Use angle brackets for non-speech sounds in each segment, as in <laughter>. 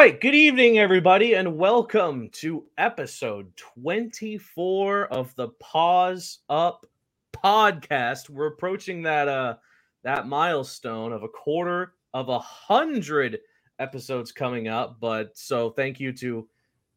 Right. Good evening, everybody, and welcome to episode 24 of the Paws Up podcast. We're approaching that uh that milestone of a quarter of a hundred episodes coming up. But so thank you to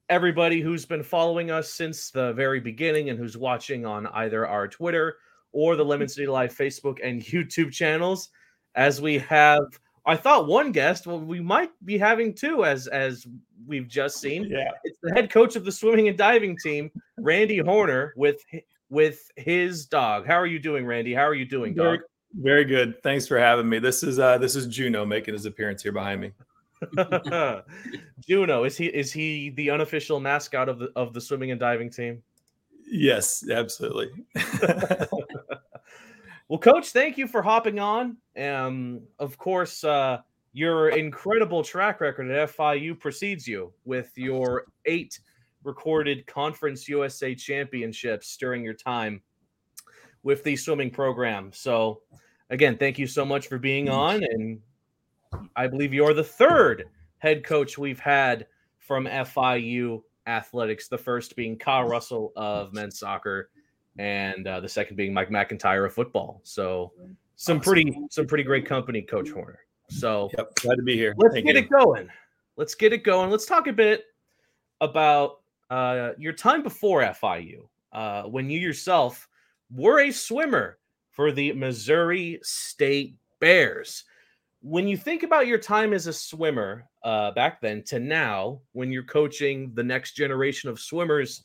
everybody who's been following us since the very beginning and who's watching on either our Twitter or the Lemon City Live Facebook and <laughs> YouTube channels. As we have I thought one guest. Well, we might be having two, as as we've just seen. Yeah, it's the head coach of the swimming and diving team, Randy Horner, with with his dog. How are you doing, Randy? How are you doing, dog? Very, very good. Thanks for having me. This is uh this is Juno making his appearance here behind me. <laughs> Juno is he is he the unofficial mascot of the of the swimming and diving team? Yes, absolutely. <laughs> <laughs> Well, Coach, thank you for hopping on. Um, of course, uh, your incredible track record at FIU precedes you with your eight recorded Conference USA championships during your time with the swimming program. So, again, thank you so much for being on. And I believe you're the third head coach we've had from FIU athletics, the first being Kyle Russell of men's soccer and uh, the second being Mike McIntyre of football. So some awesome. pretty some pretty great company, Coach Horner. So yep, glad to be here. Let's Thank get you. it going. Let's get it going. Let's talk a bit about uh, your time before FIU, uh, when you yourself were a swimmer for the Missouri State Bears. When you think about your time as a swimmer uh, back then to now, when you're coaching the next generation of swimmers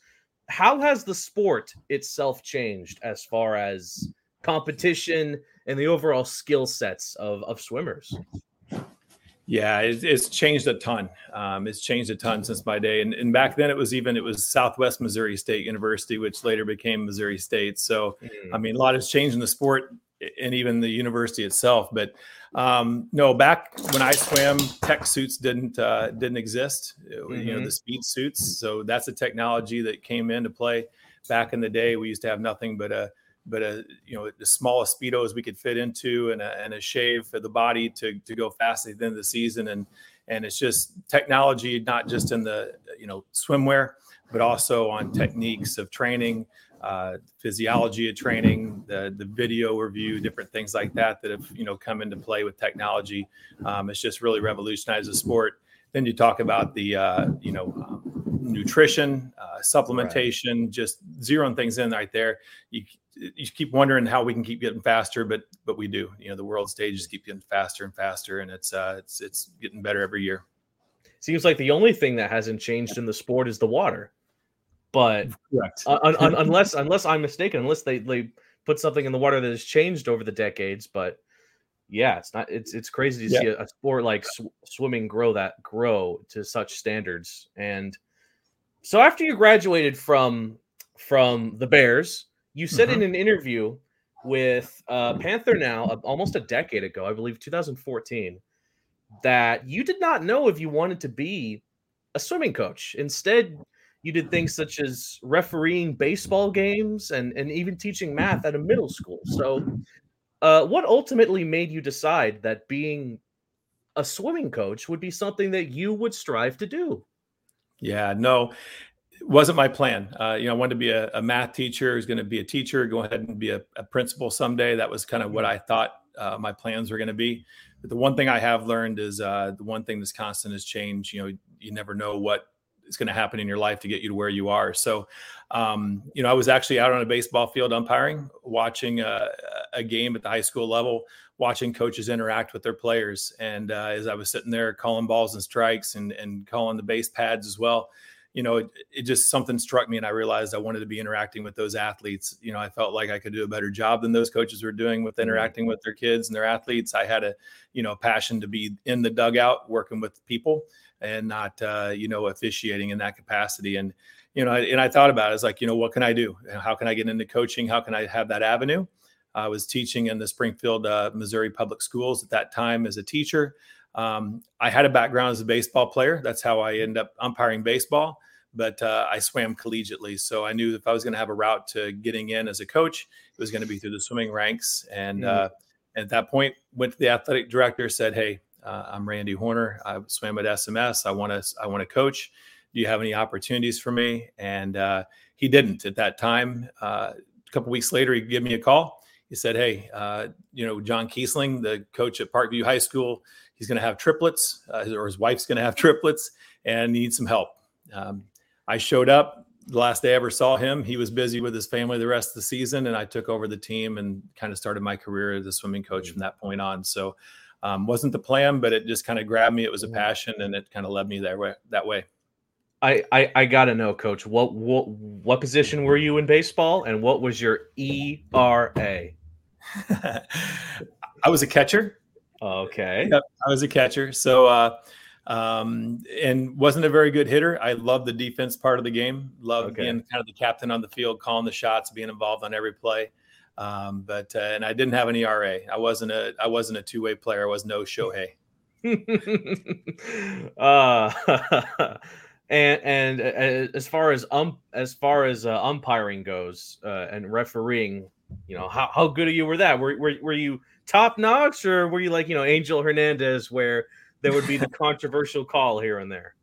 how has the sport itself changed as far as competition and the overall skill sets of, of swimmers? Yeah, it's, it's changed a ton. Um, it's changed a ton since my day, and, and back then it was even it was Southwest Missouri State University, which later became Missouri State. So, mm. I mean, a lot has changed in the sport and even the university itself. But um, no, back when I swam, tech suits didn't uh, didn't exist. Mm-hmm. You know, mm-hmm. the speed suits. So that's a technology that came into play back in the day. We used to have nothing but a but a you know the smallest speedos we could fit into and a, and a shave for the body to to go fast at the end of the season and and it's just technology not just in the you know swimwear but also on techniques of training uh, physiology of training, the, the video review, different things like that that have you know come into play with technology. Um, it's just really revolutionized the sport. Then you talk about the uh, you know um, nutrition, uh, supplementation, right. just zeroing things in right there. You you keep wondering how we can keep getting faster, but but we do. You know the world stages keep getting faster and faster, and it's uh, it's it's getting better every year. Seems like the only thing that hasn't changed in the sport is the water but <laughs> un- un- unless unless I'm mistaken, unless they they put something in the water that has changed over the decades, but yeah, it's not it's it's crazy to yeah. see a, a, sport like sw- swimming grow that grow to such standards. And so after you graduated from from the Bears, you said mm-hmm. in an interview with uh, Panther now almost a decade ago, I believe 2014, that you did not know if you wanted to be a swimming coach. Instead, you did things such as refereeing baseball games and, and even teaching math at a middle school. So, uh, what ultimately made you decide that being a swimming coach would be something that you would strive to do? Yeah, no, it wasn't my plan. Uh, you know, I wanted to be a, a math teacher, I was going to be a teacher, go ahead and be a, a principal someday. That was kind of what mm-hmm. I thought uh, my plans were going to be. But the one thing I have learned is uh, the one thing that's constant is change. You know, you never know what is going to happen in your life to get you to where you are. So, um, you know, I was actually out on a baseball field umpiring, watching a, a, game at the high school level, watching coaches interact with their players. And uh, as I was sitting there calling balls and strikes and, and calling the base pads as well, you know, it, it, just something struck me and I realized I wanted to be interacting with those athletes. You know, I felt like I could do a better job than those coaches were doing with mm-hmm. interacting with their kids and their athletes. I had a, you know, passion to be in the dugout working with people and not uh, you know officiating in that capacity and you know and i thought about it as like you know what can i do how can i get into coaching how can i have that avenue i was teaching in the springfield uh, missouri public schools at that time as a teacher um, i had a background as a baseball player that's how i ended up umpiring baseball but uh, i swam collegiately so i knew if i was going to have a route to getting in as a coach it was going to be through the swimming ranks and mm-hmm. at that point went to the athletic director said hey Uh, I'm Randy Horner. I swam at SMS. I want to I want to coach. Do you have any opportunities for me? And uh, he didn't at that time. Uh, a couple weeks later, he gave me a call. He said, "Hey, uh, you know John Kiesling, the coach at Parkview High School, he's going to have triplets, uh, or his wife's going to have <laughs> triplets, and needs some help." Um, I showed up the last day I ever saw him. He was busy with his family the rest of the season, and I took over the team and kind of started my career as a swimming coach from that point on. So, um, wasn't the plan, but it just kind of grabbed me. It was a passion, and it kind of led me that way. That way. I, I, I gotta know, Coach. What what what position were you in baseball, and what was your ERA? <laughs> I was a catcher. Okay. Yep, I was a catcher. So uh, um, and wasn't a very good hitter. I loved the defense part of the game. Love okay. being kind of the captain on the field, calling the shots, being involved on every play. Um, but uh, and I didn't have an ERA. I wasn't a I wasn't a two way player. I was no Shohei. <laughs> uh, <laughs> and and uh, as far as um as far as uh, umpiring goes uh, and refereeing, you know how, how good are you were that? Were, were were you top notch or were you like you know Angel Hernandez where there would be the <laughs> controversial call here and there.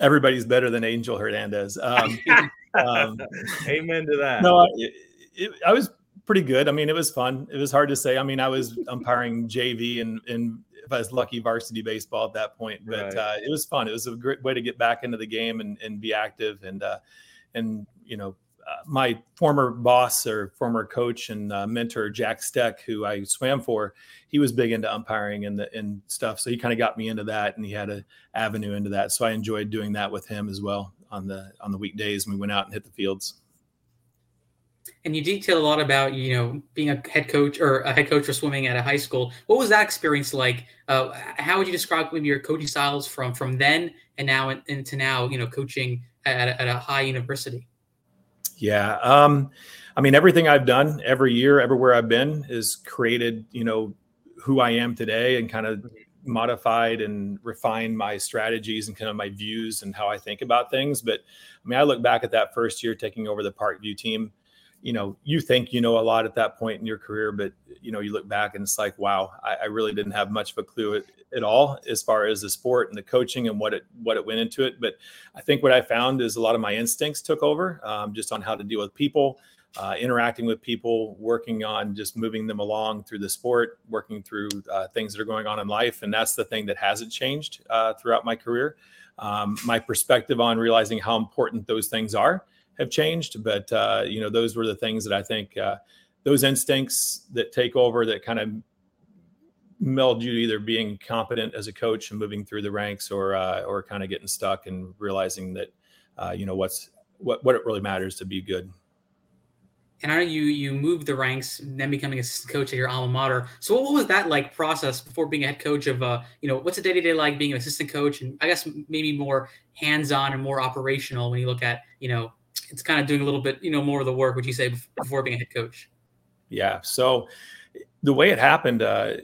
Everybody's better than Angel Hernandez. Um, <laughs> um, Amen to that. No, it, it, I was pretty good. I mean, it was fun. It was hard to say. I mean, I was umpiring JV and and if I was lucky varsity baseball at that point, but right. uh, it was fun. It was a great way to get back into the game and, and be active and uh, and you know my former boss or former coach and uh, mentor Jack Steck, who I swam for, he was big into umpiring and the and stuff. So he kind of got me into that, and he had an avenue into that. So I enjoyed doing that with him as well on the on the weekdays. we went out and hit the fields. And you detail a lot about you know being a head coach or a head coach for swimming at a high school. What was that experience like? Uh, how would you describe maybe your coaching styles from from then and now into now? You know, coaching at, at a high university. Yeah. Um, I mean, everything I've done every year, everywhere I've been, is created, you know, who I am today and kind of mm-hmm. modified and refined my strategies and kind of my views and how I think about things. But I mean, I look back at that first year taking over the Parkview team you know, you think you know a lot at that point in your career, but you know, you look back and it's like, wow, I, I really didn't have much of a clue at, at, all as far as the sport and the coaching and what it what it went into it. But I think what I found is a lot of my instincts took over, um, just on how to deal with people, uh, interacting with people, working on just moving them along through the sport, working through uh, things that are going on in life, and that's the thing that hasn't changed uh, throughout my career. Um, my perspective on realizing how important those things are have changed, but uh, you know those were the things that I think uh, those instincts that take over that kind of meld you either being competent as a coach and moving through the ranks, or uh, or kind of getting stuck and realizing that uh, you know what's what what it really matters to be good. And I know you you moved the ranks, then becoming assistant coach at your alma mater. So what was that like process before being a head coach of uh you know what's a day to day like being an assistant coach and I guess maybe more hands on and more operational when you look at you know it's kind of doing a little bit, you know, more of the work, would you say, before being a head coach? Yeah. So the way it happened, uh,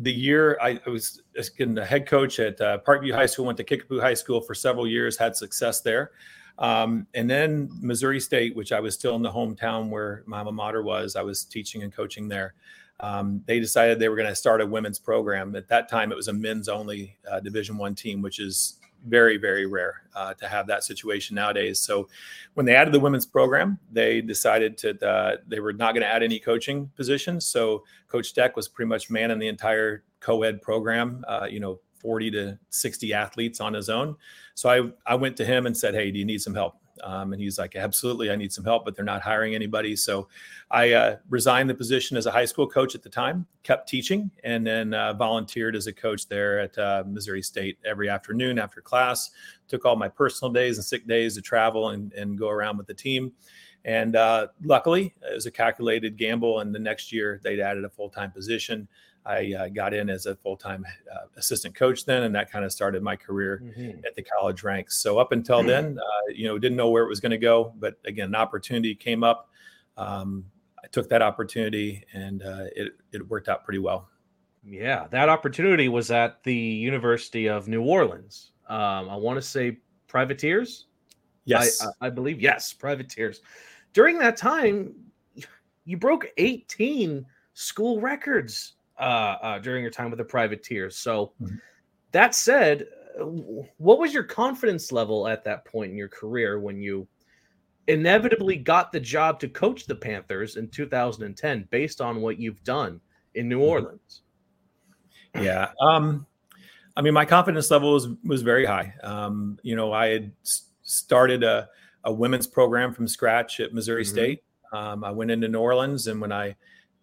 the year I, I was a head coach at uh, Parkview High School, went to Kickapoo High School for several years, had success there. Um, and then Missouri State, which I was still in the hometown where my alma mater was, I was teaching and coaching there. Um, they decided they were going to start a women's program. At that time, it was a men's only uh, Division One team, which is very very rare uh, to have that situation nowadays. So when they added the women's program they decided to uh, they were not going to add any coaching positions. So coach Steck was pretty much manning the entire co-ed program uh, you know 40 to 60 athletes on his own. So I, I went to him and said hey do you need some help um, and he's like, absolutely, I need some help, but they're not hiring anybody. So I uh, resigned the position as a high school coach at the time, kept teaching, and then uh, volunteered as a coach there at uh, Missouri State every afternoon after class. Took all my personal days and sick days to travel and, and go around with the team. And uh, luckily, it was a calculated gamble. And the next year, they'd added a full time position. I uh, got in as a full time uh, assistant coach then, and that kind of started my career mm-hmm. at the college ranks. So up until mm-hmm. then, uh, you know, didn't know where it was going to go, but again, an opportunity came up. Um, I took that opportunity, and uh, it it worked out pretty well. Yeah, that opportunity was at the University of New Orleans. Um, I want to say Privateers. Yes, I, I believe yes, Privateers. During that time, you broke 18 school records uh, uh, during your time with the privateers. So, mm-hmm. that said, what was your confidence level at that point in your career when you inevitably got the job to coach the Panthers in 2010 based on what you've done in New mm-hmm. Orleans? Yeah. Um, I mean, my confidence level was was very high. Um, you know, I had started a, a women's program from scratch at Missouri mm-hmm. State. Um, I went into New Orleans, and when I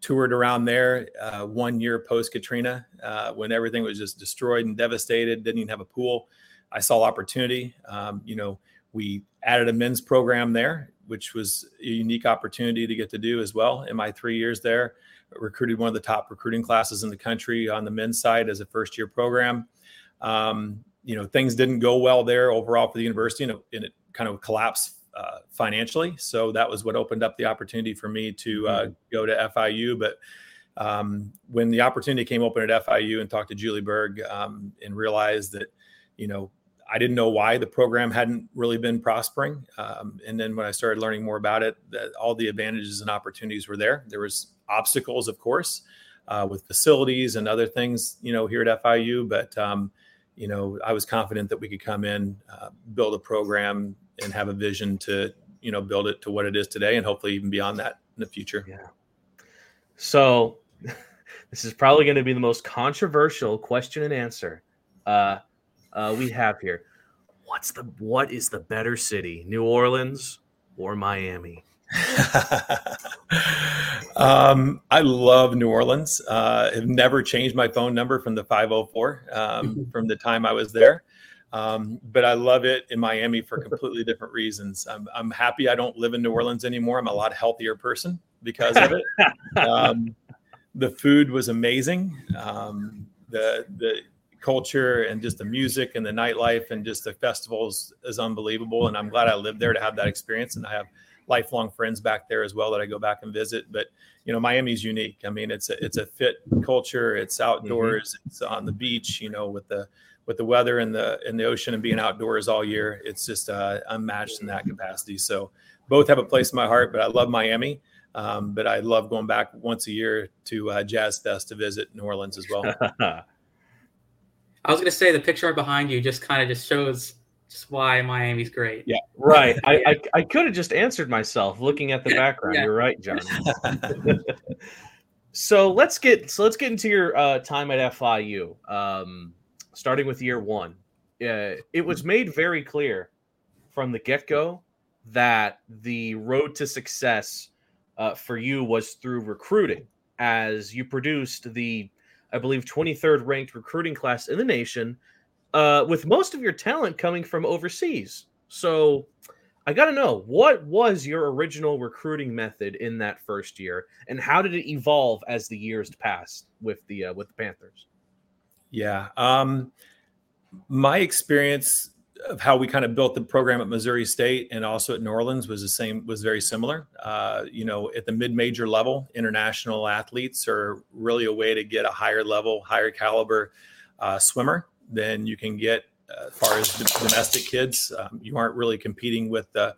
toured around there, uh, one year post Katrina, uh, when everything was just destroyed and devastated, didn't even have a pool, I saw opportunity. Um, you know, we added a men's program there, which was a unique opportunity to get to do as well. In my three years there, recruited one of the top recruiting classes in the country on the men's side as a first year program. Um, you know, things didn't go well there overall for the university, and it, and it kind of collapsed uh, financially. So that was what opened up the opportunity for me to uh, mm-hmm. go to FIU. But um, when the opportunity came open at FIU and talked to Julie Berg um, and realized that, you know, I didn't know why the program hadn't really been prospering. Um, and then when I started learning more about it, that all the advantages and opportunities were there. There was obstacles, of course, uh, with facilities and other things, you know, here at FIU. But um, you know, I was confident that we could come in, uh, build a program, and have a vision to, you know, build it to what it is today, and hopefully even beyond that in the future. Yeah. So, <laughs> this is probably going to be the most controversial question and answer uh, uh, we have here. What's the what is the better city, New Orleans or Miami? <laughs> um, I love New Orleans. Uh, have never changed my phone number from the 504 um, <laughs> from the time I was there. Um, but I love it in Miami for completely different reasons. I'm, I'm, happy I don't live in New Orleans anymore. I'm a lot healthier person because of it. <laughs> Um, the food was amazing. Um, the the culture and just the music and the nightlife and just the festivals is unbelievable. And I'm glad I lived there to have that experience. And I have lifelong friends back there as well that I go back and visit. But you know, Miami's unique. I mean, it's a it's a fit culture. It's mm-hmm. outdoors. Mm-hmm. It's on the beach. You know, with the with the weather and the in the ocean and being outdoors all year, it's just uh, unmatched in that capacity. So both have a place in my heart. But I love Miami. Um, but I love going back once a year to uh, Jazz Fest to visit New Orleans as well. <laughs> I was going to say the picture behind you just kind of just shows just why Miami's great. Yeah, right. <laughs> I I, I could have just answered myself looking at the background. yeah. You're right, John. <laughs> so let's get so let's get into your uh, time at FIU. Um, starting with year one, uh, it was made very clear from the get go that the road to success uh, for you was through recruiting, as you produced the, I believe, 23rd ranked recruiting class in the nation uh, with most of your talent coming from overseas. So I got to know what was your original recruiting method in that first year, and how did it evolve as the years passed with the uh, with the Panthers? Yeah, um, my experience of how we kind of built the program at Missouri State and also at New Orleans was the same was very similar. Uh, you know, at the mid-major level, international athletes are really a way to get a higher level, higher caliber uh, swimmer than you can get uh, as far as domestic kids. Um, you aren't really competing with the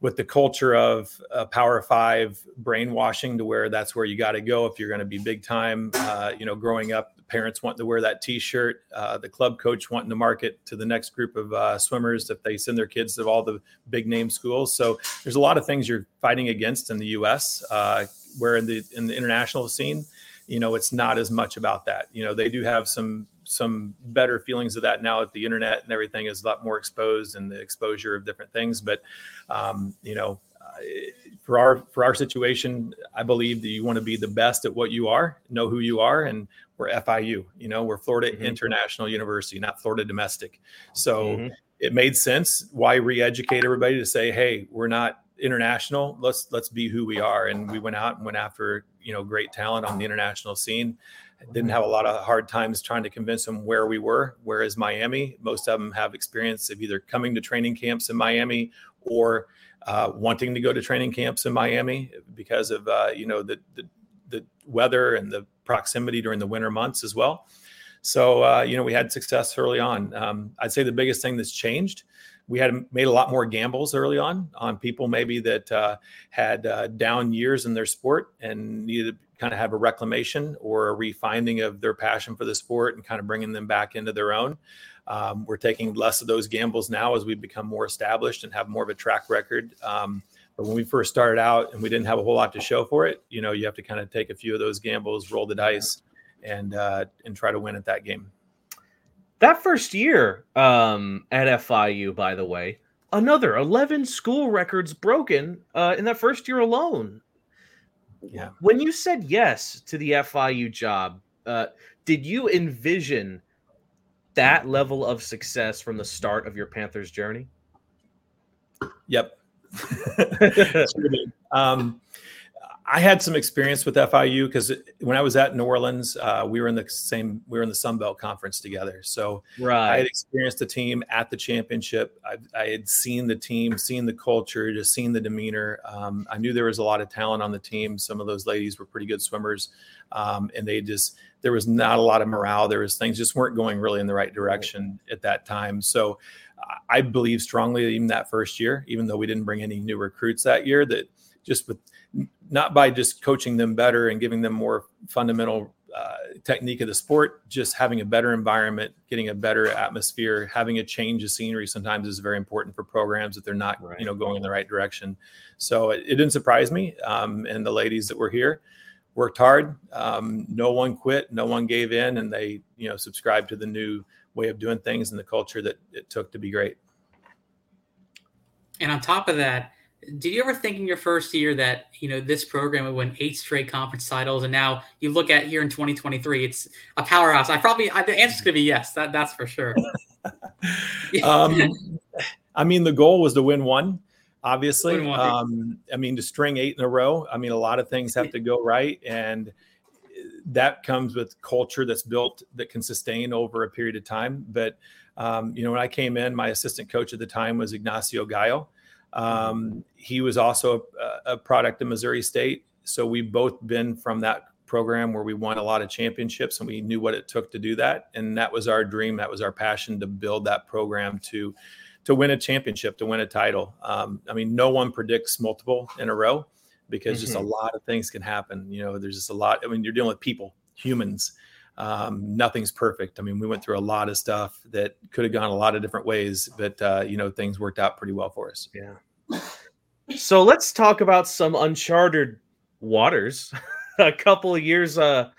with the culture of uh, Power Five brainwashing to where that's where you got to go if you're going to be big time. Uh, you know, growing up, parents want to wear that T-shirt. Uh, the club coach wanting to market to the next group of uh, swimmers if they send their kids to all the big name schools. So there's a lot of things you're fighting against in the U.S. Uh, where in the in the international scene, you know, it's not as much about that. You know, they do have some some better feelings of that now that the internet and everything is a lot more exposed and the exposure of different things. But um, you know, for our for our situation, I believe that you want to be the best at what you are, know who you are, and we're FIU. You know, we're Florida mm-hmm. International University, not Florida Domestic. So mm-hmm. it made sense. Why re-educate everybody to say, hey, we're not international. Let's let's be who we are. And we went out and went after you know great talent on the international scene didn't have a lot of hard times trying to convince them where we were. Whereas Miami, most of them have experience of either coming to training camps in Miami or uh, wanting to go to training camps in Miami because of uh, you know the, the, the weather and the proximity during the winter months as well. So uh, you know we had success early on. Um, I'd say the biggest thing that's changed we had made a lot more gambles early on on people maybe that uh, had uh, down years in their sport and needed to kind of have a reclamation or a refinding of their passion for the sport and kind of bringing them back into their own. Um, we're taking less of those gambles now as we become more established and have more of a track record. Um, but when we first started out and we didn't have a whole lot to show for it, you know, you have to kind of take a few of those gambles, roll the dice, and uh, and try to win at that game. That first year um, at FIU, by the way, another 11 school records broken uh, in that first year alone. Yeah. When you said yes to the FIU job, uh, did you envision that level of success from the start of your Panthers journey? Yep. <laughs> um, I had some experience with FIU because when I was at New Orleans, uh, we were in the same we were in the Sun Belt Conference together. So right. I had experienced the team at the championship. I, I, had seen the team, seen the culture, just seen the demeanor. Um, I knew there was a lot of talent on the team. Some of those ladies were pretty good swimmers, um, and they just there was not a lot of morale. There was things just weren't going really in the right direction at that time. So I believe strongly that even that first year, even though we didn't bring any new recruits that year, that just with not by just coaching them better and giving them more fundamental uh, technique of the sport, just having a better environment, getting a better atmosphere, having a change of scenery sometimes is very important for programs that they're not, right. you know, going in the right direction. So it, it didn't surprise me. Um, and the ladies that were here worked hard. Um, no one quit, no one gave in, and they, you know, subscribed to the new way of doing things and the culture that it took to be great. And on top of that, did you ever think in your first year that you know this program would win eight straight conference titles, and now you look at here in 2023, it's a powerhouse? I probably I, the answer's gonna be yes. That that's for sure. <laughs> um, I mean, the goal was to win one. Obviously. Um, I mean, to string eight in a row. I mean, a lot of things have to go right, and that comes with culture that's built that can sustain over a period of time. But um, you know, when I came in, my assistant coach at the time was Ignacio Gallo. Um, he was also a, a, product of Missouri State. So we've both been from that program where we won a lot of championships and we knew what it took to do that. And that was our dream. That was our passion to build that program to to win a championship, to win a title. Um, I mean, no one predicts multiple in a row because mm-hmm. just a mm-hmm. lot of things can happen. You know, there's just a lot. I mean, you're dealing with people, humans. Um, nothing's perfect. I mean, we went through a lot of stuff that could have gone a lot of different ways, but uh, you know, things worked out pretty well for us. Yeah. So let's talk about some uncharted waters. <laughs> a couple of years uh,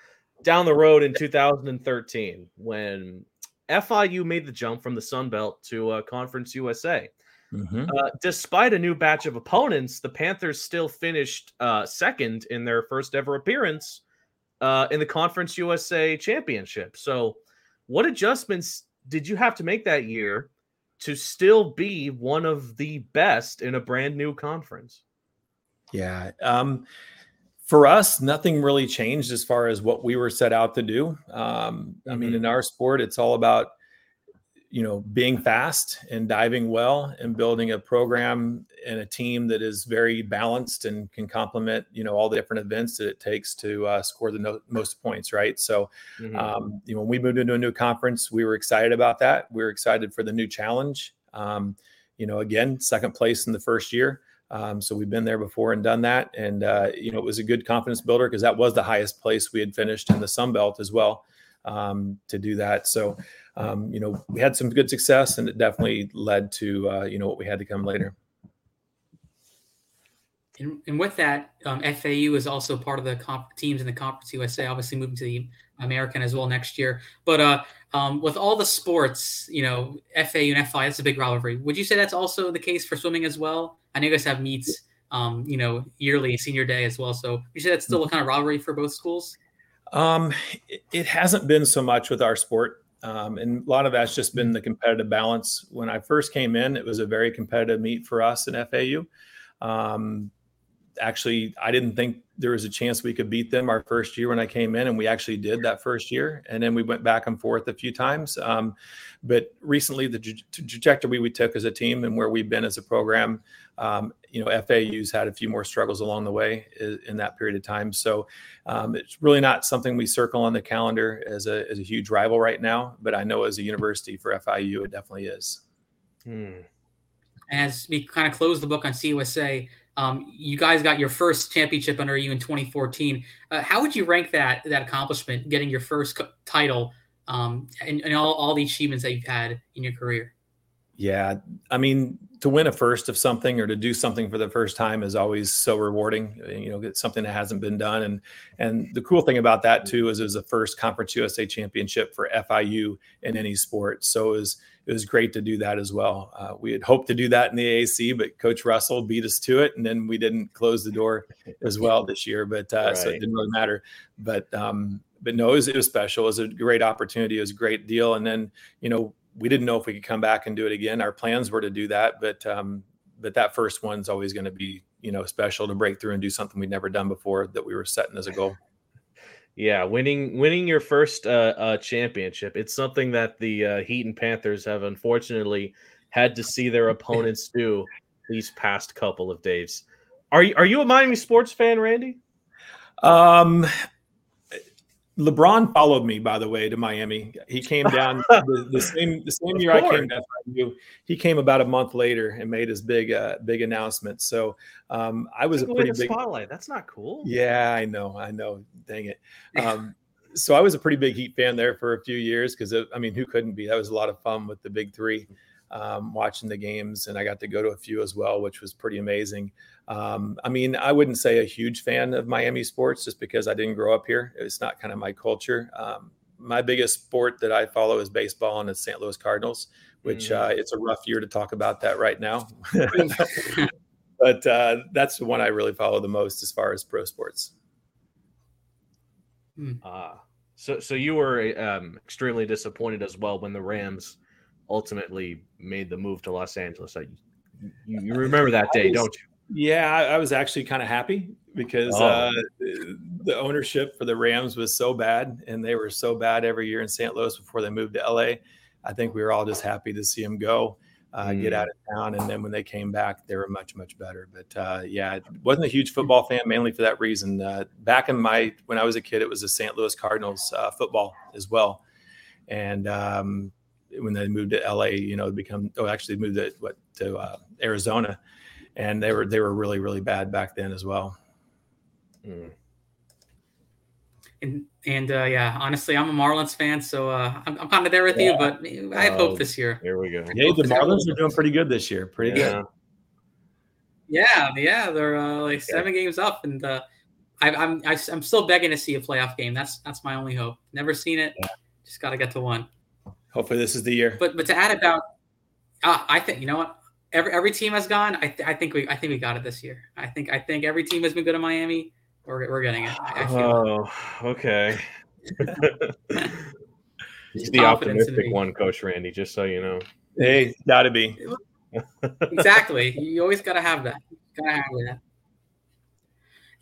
down the road in 2013, when FIU made the jump from the Sun Belt to uh, Conference USA. Mm-hmm. Uh, despite a new batch of opponents, the Panthers still finished uh, second in their first ever appearance uh, in the Conference USA Championship. So, what adjustments did you have to make that year to still be one of the best in a brand new conference? Yeah. Um, for us, nothing really changed as far as what we were set out to do. Um, I mean, mm-hmm. in our sport, it's all about you know being fast and diving well and building a program and a team that is very balanced and can complement you know all the different events that it takes to uh, score the no- most points right so mm-hmm. um, you know when we moved into a new conference we were excited about that we were excited for the new challenge um, you know again second place in the first year um, so we've been there before and done that and uh, you know it was a good confidence builder because that was the highest place we had finished in the sun belt as well um, to do that so um, you know, we had some good success, and it definitely led to uh, you know what we had to come later. And, and with that, um, FAU is also part of the comp- teams in the Conference USA. Obviously, moving to the American as well next year. But uh, um, with all the sports, you know, FAU and FI, that's a big rivalry. Would you say that's also the case for swimming as well? I know you guys have meets, um, you know, yearly, senior day as well. So you say that's still a kind of rivalry for both schools? Um, it, it hasn't been so much with our sport. Um, and a lot of that's just been the competitive balance. When I first came in, it was a very competitive meet for us in FAU. Um, actually, I didn't think there was a chance we could beat them our first year when I came in, and we actually did that first year. And then we went back and forth a few times. Um, but recently, the tra- trajectory we took as a team and where we've been as a program, um, you know, FAU's had a few more struggles along the way in that period of time. So um, it's really not something we circle on the calendar as a, as a huge rival right now. But I know as a university for FIU, it definitely is. Hmm. As we kind of close the book on CUSA, um, you guys got your first championship under you in 2014. Uh, how would you rank that that accomplishment, getting your first co- title, um, and, and all, all the achievements that you've had in your career? Yeah, I mean, to win a first of something or to do something for the first time is always so rewarding. You know, it's something that hasn't been done, and and the cool thing about that too is it was the first Conference USA championship for FIU in any sport. So it was it was great to do that as well. Uh, we had hoped to do that in the AAC, but Coach Russell beat us to it, and then we didn't close the door <laughs> as well this year. But uh, right. so it didn't really matter. But um, but no, it was, it was special. It was a great opportunity. It was a great deal. And then you know we didn't know if we could come back and do it again. Our plans were to do that, but um, but that first one's always going to be you know special to break through and do something we'd never done before that we were setting as a goal. <laughs> Yeah, winning winning your first uh, uh, championship. It's something that the uh, Heat and Panthers have unfortunately had to see their opponents <laughs> do these past couple of days. Are you are you a Miami sports fan, Randy? Um, LeBron followed me, by the way, to Miami. He came down the, the, <laughs> same the same year I came down. He came about a month later and made his big uh, big announcement. So um, I was a pretty big spotlight. That's not cool. Yeah, I know, I know. Dang it. <laughs> Um, so I was a pretty big Heat fan there for a few years because I mean, who couldn't be? That was a lot of fun with the big three, um, watching the games, and I got to go to a few as well, which was pretty amazing. Um, I mean, I wouldn't say a huge fan of Miami sports just because I didn't grow up here. It's not kind of my culture. Um, my biggest sport that I follow is baseball and the St. Louis Cardinals, which mm. uh, it's a rough year to talk about that right now. <laughs> <laughs> but uh, that's the one I really follow the most as far as pro sports. Uh, so, so you were um, extremely disappointed as well when the Rams ultimately made the move to Los Angeles. You, you remember that day, don't you? Yeah, I, I was actually kind of happy because oh. uh, the ownership for the Rams was so bad, and they were so bad every year in St. Louis before they moved to LA. I think we were all just happy to see them go, uh, mm. get out of town, and then when they came back, they were much much better. But uh, yeah, wasn't a huge football fan mainly for that reason. Uh, back in my when I was a kid, it was the St. Louis Cardinals uh, football as well, and um, when they moved to LA, you know, to become oh actually moved to what to uh, Arizona and they were they were really really bad back then as well. Mm. And and uh, yeah, honestly, I'm a Marlins fan, so uh, I'm, I'm kind of there with yeah. you. But I have hope this year. Here we go. Yeah, the Marlins are doing pretty good this year. Pretty yeah. good. Yeah, yeah, they're uh, like seven yeah. games up, and uh, I, I'm I, am i am still begging to see a playoff game. That's that's my only hope. Never seen it. Yeah. Just got to get to one. Hopefully, this is the year. But but to add about, uh, I think you know what every every team has gone. I, th- I think we I think we got it this year. I think I think every team has been good in Miami. We're, we're getting it. I, oh, okay. <laughs> He's the optimistic one, Coach Randy. Just so you know. Hey, gotta be. <laughs> exactly. You always gotta have that. Gotta have that.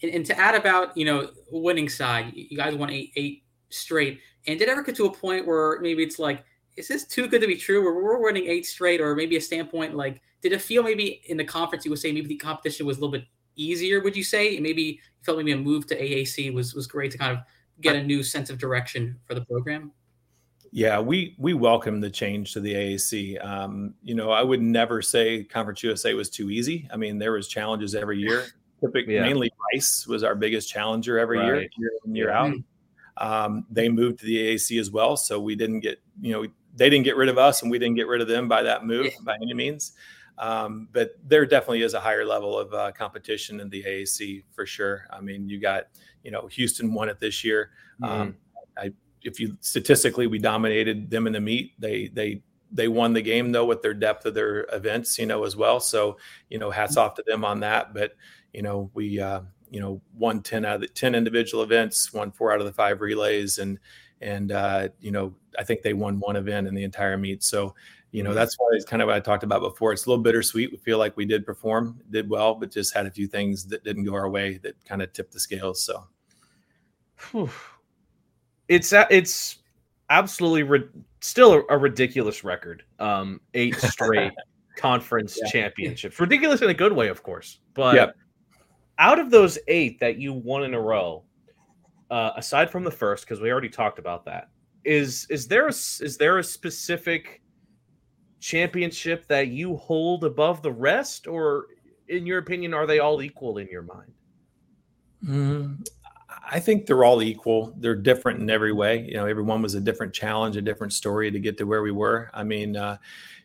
And, and, to add about you know winning side, you guys won eight eight straight. And did it ever get to a point where maybe it's like, is this too good to be true? Where we're winning eight straight, or maybe a standpoint like did it feel maybe in the conference you would say maybe the competition was a little bit easier? Would you say maybe you felt maybe a move to AAC was was great to kind of get a new sense of direction for the program? Yeah, we we welcome the change to the AAC. Um, you know, I would never say Conference USA was too easy. I mean, there was challenges every year. <laughs> Typically, yeah. mainly Rice was our biggest challenger every right. year, year in year out. Um, they moved to the AAC as well, so we didn't get you know they didn't get rid of us, and we didn't get rid of them by that move yeah. by any means. Um, but there definitely is a higher level of uh, competition in the AAC for sure. I mean, you got, you know, Houston won it this year. Mm-hmm. Um, I, if you statistically, we dominated them in the meet. They they they won the game though with their depth of their events, you know, as well. So you know, hats off to them on that. But you know, we uh, you know won ten out of the ten individual events, won four out of the five relays, and and uh, you know, I think they won one event in the entire meet. So you know, mm-hmm. that's why it's kind of what I talked about before. It's a little bittersweet. We feel like we did perform, did well, but just had a few things that didn't go our way that kind of tipped the scales. So it's it's absolutely ri- still a, a, ridiculous record. Um, eight straight <laughs> conference yeah. championships, ridiculous in a good way, of course. But yep. out of those eight that you won in a row, uh, aside from the first, because we already talked about that, is is there a, is there a specific championship that you hold above the rest, or in your opinion, are they all equal in your mind? Mm, I think they're all equal. They're different in every way. You know, everyone was a different challenge, a different story to get to where we were. I mean, uh,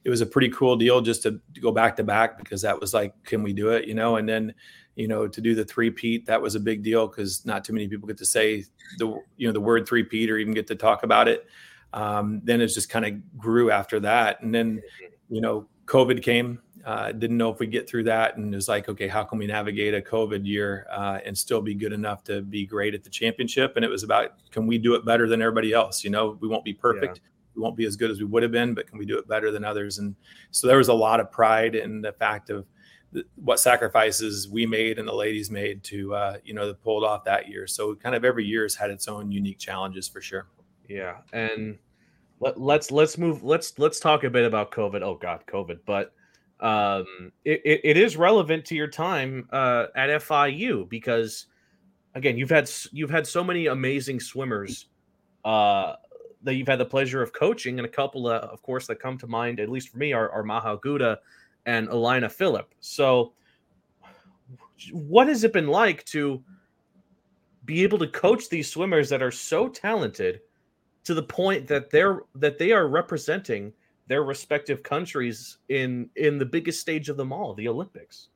it was a pretty cool deal just to, to, go back to back because that was like, can we do it? You know, and then, you know, to do the three peat, that was a big deal because not too many people get to say the, you know, the word three peat or even get to talk about it. Um, then it just kind of grew after that. And then, you know, COVID came uh, didn't know if we get through that, and it was like, okay, how can we navigate a COVID year uh, and still be good enough to be great at the championship? And it was about, can we do it better than everybody else? You know, we won't be perfect, yeah. we won't be as good as we would have been, but can we do it better than others? And so there was a lot of pride in the fact of the, what sacrifices we made and the ladies made to, uh, you know, to pull it off that year. So kind of every year has had its own unique challenges for sure. Yeah, and let, let's let's move. Let's let's talk a bit about COVID. Oh God, COVID, but um, it, it is relevant to your time uh, at FIU because again you've had you've had so many amazing swimmers uh, that you've had the pleasure of coaching and a couple of, of course that come to mind at least for me are, are Maha and Alina Phillip. So what has it been like to be able to coach these swimmers that are so talented to the point that they're that they are representing their respective countries in in the biggest stage of them all, the Olympics.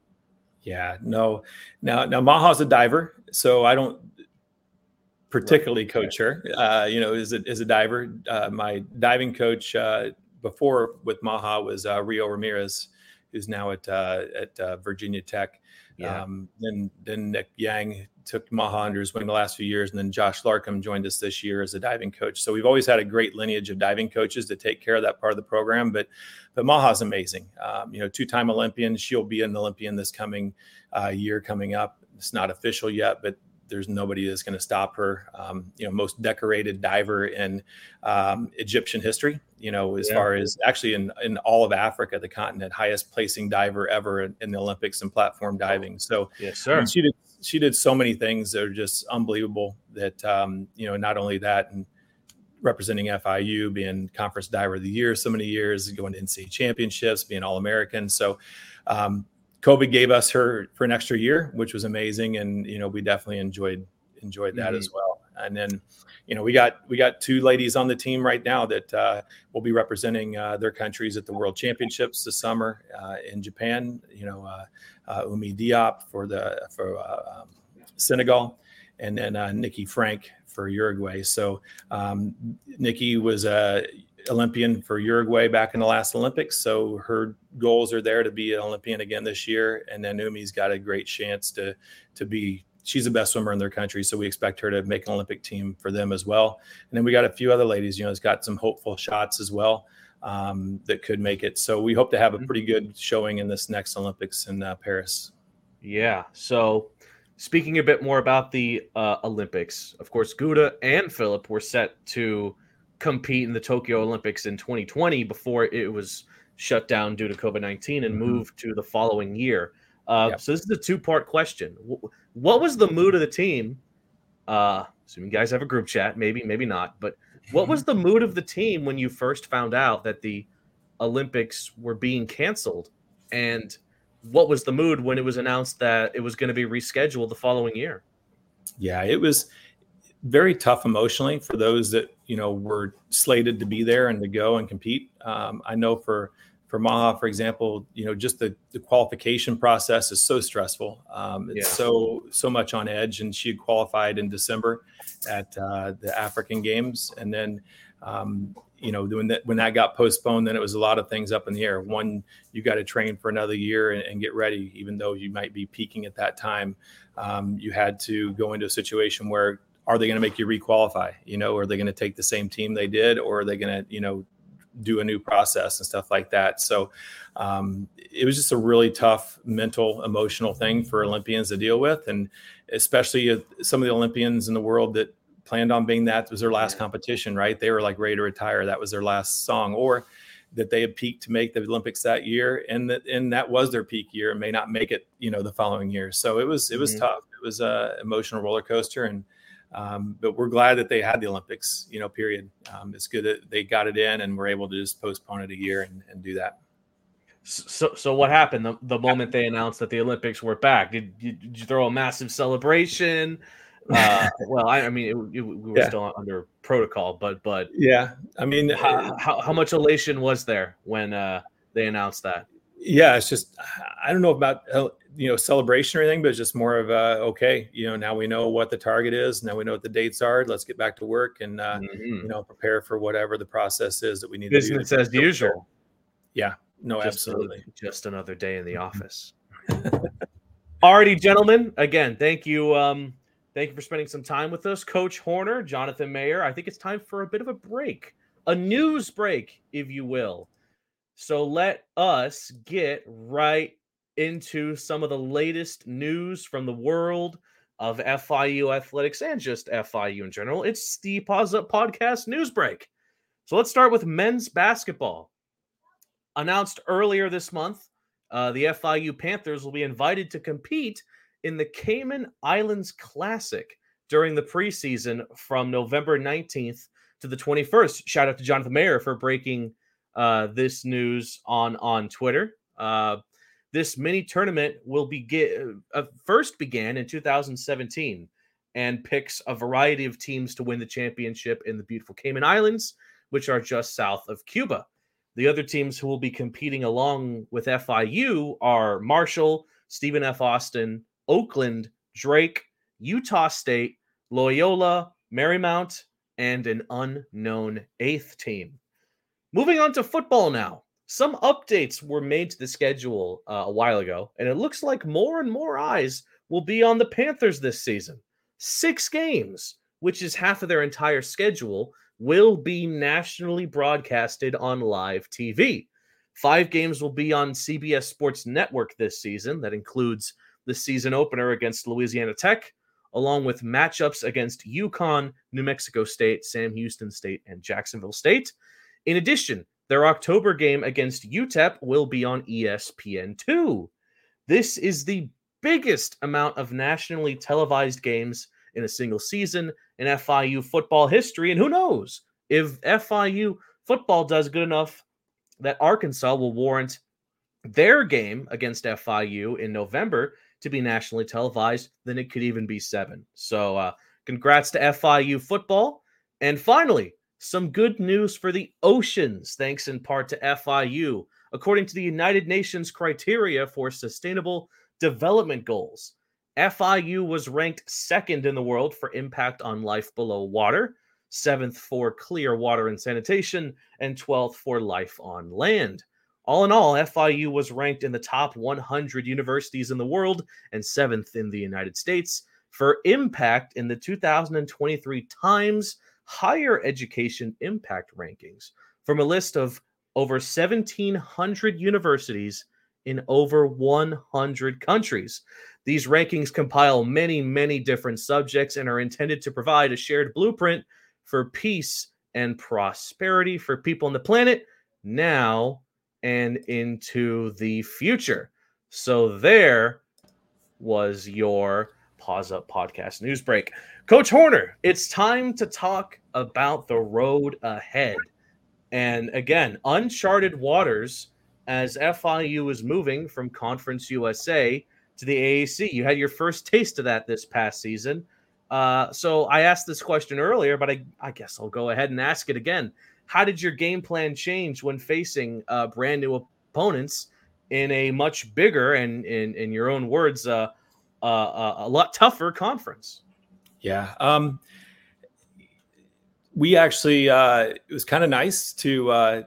Yeah, no. Now now Maha's a diver, so I don't particularly right. coach her. Uh, you know, is a, is a diver. Uh, my diving coach uh, before with Maha was uh, Rio Ramirez, who's now at uh, at uh, Virginia Tech. Yeah. Um, then then Nick Yang took Maha under his wing the last few years, and then Josh Larkham joined us this year as a diving coach. So we've always had a great lineage of diving coaches to take care of that part of the program. But but Maha's amazing. Um, you know, two-time Olympian. She'll be an Olympian this coming uh, year coming up. It's not official yet, but there's nobody that's going to stop her. Um, you know, most decorated diver in um, Egyptian history. You know, as yeah. far as actually in in all of Africa, the continent, highest placing diver ever in, in the Olympics in platform diving. So, yes, sir. I mean, she did she did so many things that are just unbelievable. That um, you know, not only that and representing FIU, being conference diver of the year so many years, going to NCAA championships, being all American. So um, COVID gave us her for an extra year, which was amazing, and you know we definitely enjoyed enjoyed that mm-hmm. as well. And then, you know, we got we got two ladies on the team right now that uh, will be representing uh, their countries at the World Championships this summer uh, in Japan. You know, uh, uh, Oumy Diop for the for uh, um, Senegal, and then Nikki Frank for Uruguay. So um, Nikki was a Olympian for Uruguay back in the last Olympics. So her goals are there to be an Olympian again this year. And then Umi's got a great chance to to be. She's the best swimmer in their country, so we expect her to make an Olympic team for them as well. And then we got a few other ladies. You know, it's got some hopeful shots as well um, that could make it. So we hope to have a mm-hmm. pretty good showing in this next Olympics in uh, Paris. Yeah. So speaking a bit more about the uh, Olympics, of course, Gouda and Philip were set to compete in the Tokyo Olympics in 2020 before it was shut down due to COVID 19 and mm-hmm. moved to the following year. Uh, yep. So this is a two part question. What was the mood of the team? Uh, assuming you guys have a group chat, maybe, maybe not. But what was <laughs> the mood of the team when you first found out that the Olympics were being canceled? And what was the mood when it was announced that it was going to be rescheduled the following year? Yeah, it was very tough emotionally for those that you know were slated to be there and to go and compete. Um, I know for for Maha, for example, you know just the, the qualification process is so stressful. Um, it's yeah. so so much on edge, and she had qualified in December at uh, the African Games, and then. Um, you know, when that when that got postponed, then it was a lot of things up in the air. One, you got to train for another year and, and, get ready, even though you might be peaking at that time. Um, you had to go into a situation where are they going to make you requalify? You know, are they going to take the same team they did, or are they going to, you know, do a new process and stuff like that? So um, it was just a really tough mental, emotional thing for Olympians to deal with, and especially some of the Olympians in the world that planned on being that was their last competition, right? They were like ready to retire. That was their last song, or that they had peaked to make the Olympics that year, and that and that was their peak year, and may not make it, you know, the following year. So it was it was mm-hmm. tough. It was a emotional roller coaster, and Um, but we're glad that they had the Olympics, you know, period. Um, it's good that they got it in and we're able to just postpone it a year and, and do that. So, so what happened the, the moment they announced that the Olympics were back? Did, did you throw a massive celebration? <laughs> Uh, well, I, I mean, it, it, we were yeah. still under protocol, but but yeah, I mean, how, how, how much elation was there when uh, they announced that? Yeah, it's just I don't know about uh, you know celebration or anything, but it's just more of a okay, you know, now we know what the target is, now we know what the dates are. Let's get back to work and uh, mm-hmm. you know prepare for whatever the process is that we need. Business to do as usual. Yeah, no, just absolutely. Another, just another day in the mm-hmm. office. Alrighty, gentlemen. Again, thank you. Um, thank you for spending some time with us, Coach Horner, Jonathan Mayer. I think it's time for a bit of a break, a news break, if you will. So let us get right into some of the latest news from the world of FIU athletics and just FIU in general. It's the Paws Up Podcast news break. So let's start with men's basketball. Announced earlier this month, uh, the FIU Panthers will be invited to compete in the Cayman Islands Classic during the preseason from November 19th to the 21st. Shout out to Jonathan Mayer for breaking uh, this news on on Twitter. Uh, this mini tournament will begin uh, first began in 2017 and picks a variety of teams to win the championship in the beautiful Cayman Islands, which are just south of Cuba. The other teams who will be competing along with FIU are Marshall, Stephen F. Austin, Oakland, Drake, Utah State, Loyola, Marymount, and an unknown eighth team. Moving on to football now. Some updates were made to the schedule uh, a while ago, and it looks like more and more eyes will be on the Panthers this season. Six games, which is half of their entire schedule, will be nationally broadcasted on live TV. Five games will be on CBS Sports Network this season. That includes the season opener against Louisiana Tech, along with matchups against UConn, New Mexico State, Sam Houston State, and Jacksonville State. In addition, their October game against UTEP will be on ESPN2. This is the biggest amount of nationally televised games in a single season in FIU football history. And who knows if FIU football does good enough that Arkansas will warrant their game against FIU in November to be nationally televised, then it could even be seven. So, uh, congrats to FIU football. And finally, some good news for the oceans, thanks in part to FIU. According to the United Nations criteria for sustainable development goals, FIU was ranked second in the world for impact on life below water, seventh for clear water and sanitation, and 12th for life on land. All in all, FIU was ranked in the top 100 universities in the world and seventh in the United States for impact in the 2023 Times higher education impact rankings from a list of over 1,700 universities in over 100 countries. These rankings compile many, many different subjects and are intended to provide a shared blueprint for peace and prosperity for people on the planet now and into the future. So, there was your Paws Up Podcast news break. Coach Horner, it's time to talk about the road ahead. And again, uncharted waters as FIU is moving from Conference USA to the AAC. You had your first taste of that this past season. Uh, so I asked this question earlier, but I, I guess I'll go ahead and ask it again. How did your game plan change when facing uh, brand new opponents in a much bigger and, in, in your own words, uh, uh, a lot tougher conference? Yeah. Um, we actually, uh, it was kind of nice to uh,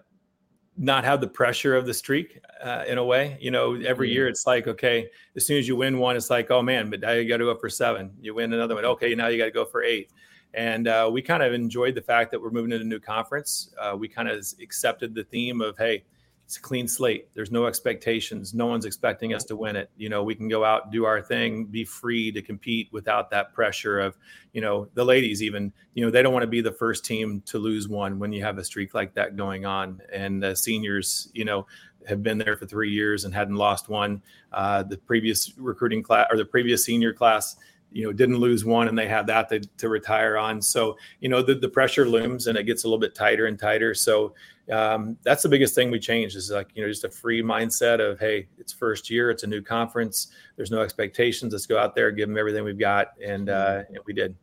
not have the pressure of the streak uh, in a way. You know, every year mm-hmm. it's like, okay, as soon as you win one, it's like, oh man, but now you got to go for seven. You win another one. Okay, now you got to go for eight. And uh, we kind of enjoyed the fact that we're moving into a new conference. Uh, we kind of accepted the theme of, hey, it's a clean slate. There's no expectations. No one's expecting us to win it. You know, we can go out, do our thing, be free to compete without that pressure of, you know, the ladies even, you know, they don't want to be the first team to lose one when you have a streak like that going on. And the seniors, you know, have been there for three years and hadn't lost one. Uh, the previous recruiting class or the previous senior class, you know didn't lose one and they have that to, to retire on. So you know the, the pressure looms and it gets a little bit tighter and tighter. So um, that's the biggest thing we changed is like you know just a free mindset of hey it's first year it's a new conference. There's no expectations. Let's go out there give them everything we've got. And, uh, and we did.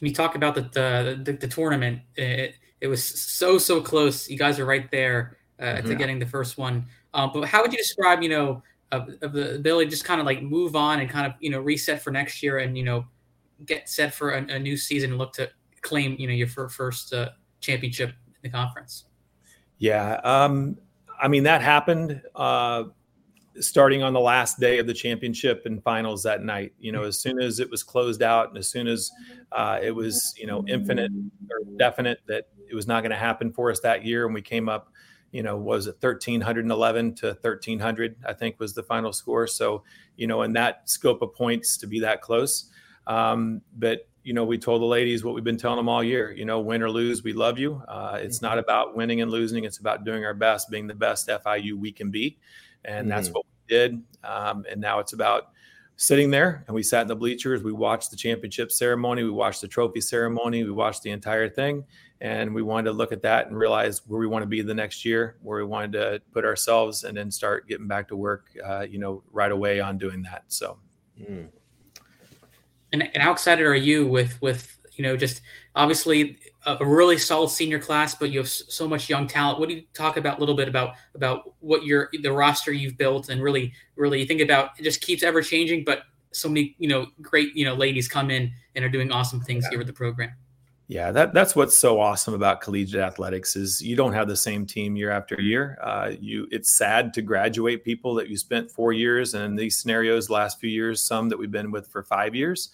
You talk about the the, the, the tournament it, it, was so so close. You guys are right there uh, mm-hmm. to getting the first one. Um, but how would you describe you know of, of the ability to just kind of like move on and kind of you know reset for next year and you know get set for a, a new season and look to claim you know your first uh, championship in the conference. Yeah, um, I mean that happened uh, starting on the last day of the championship and finals that night. You know, as soon as it was closed out and as soon as uh, it was you know infinite or definite that it was not going to happen for us that year, and we came up you know, was it 1311 to 1300, I think was the final score. So, you know, in that scope of points to be that close. Um, but, you know, we told the ladies what we've been telling them all year, you know, win or lose, we love you. Uh, it's mm-hmm. not about winning and losing. It's about doing our best, being the best FIU we can be. And mm-hmm. that's what we did. Um, and now it's about sitting there and we sat in the bleachers. We watched the championship ceremony. We watched the trophy ceremony. We watched the entire thing and we wanted to look at that and realize where we want to be the next year, where we wanted to put ourselves, and then start getting back to work, uh, you know, right away on doing that. So, mm. and, and how excited are you with with you know just obviously a, a, really solid senior class, but you have so much young talent. What do you talk about a little bit about about what your the roster you've built and really really you think about it just keeps ever changing, but so many you know great you know ladies come in and are doing awesome things yeah. here with the program. Yeah, that that's what's so awesome about collegiate athletics is you don't have the same team year after year. Uh, you, it's sad to graduate people that you spent four years, and these scenarios, last few years, some that we've been with for five years.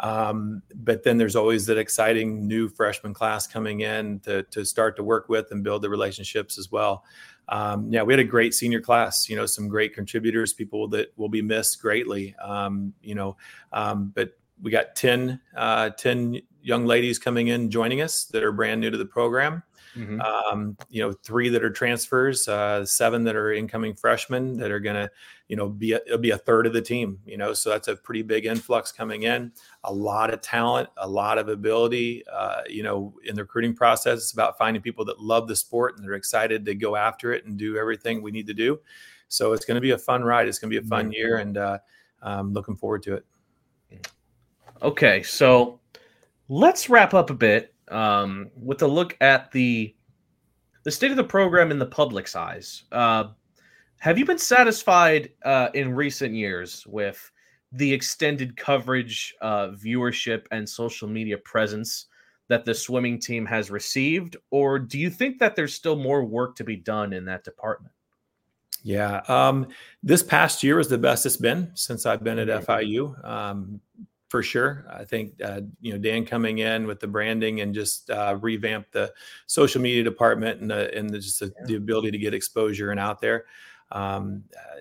Um, but then there's always that exciting new freshman class coming in to to start to work with and build the relationships as well. Um, yeah, we had a great senior class. You know, some great contributors, people that will be missed greatly. Um, you know, um, but we got 10, uh, 10 young ladies coming in joining us that are brand new to the program. Mm-hmm. Um, you know, three that are transfers, uh, seven that are incoming freshmen that are going to, you know, be a, it'll be a third of the team. You know, so that's a pretty big influx coming in. A lot of talent, a lot of ability. Uh, you know, in the recruiting process, it's about finding people that love the sport and they're excited to go after it and do everything we need to do. So it's going to be a fun ride. It's going to be a fun mm-hmm. year, and uh, I'm looking forward to it. Okay, so let's wrap up a bit um, with a look at the the state of the program in the public's eyes. Uh, have you been satisfied uh, in recent years with the extended coverage, uh, viewership, and social media presence that the swimming team has received, or do you think that there's still more work to be done in that department? Yeah, um, this past year was the best it's been since I've been at mm-hmm. FIU. Um, for sure. I think uh, you know Dan coming in with the branding and just uh, revamp the social media department and the, and the, just the, yeah. the, ability to get exposure and out there. Um, uh,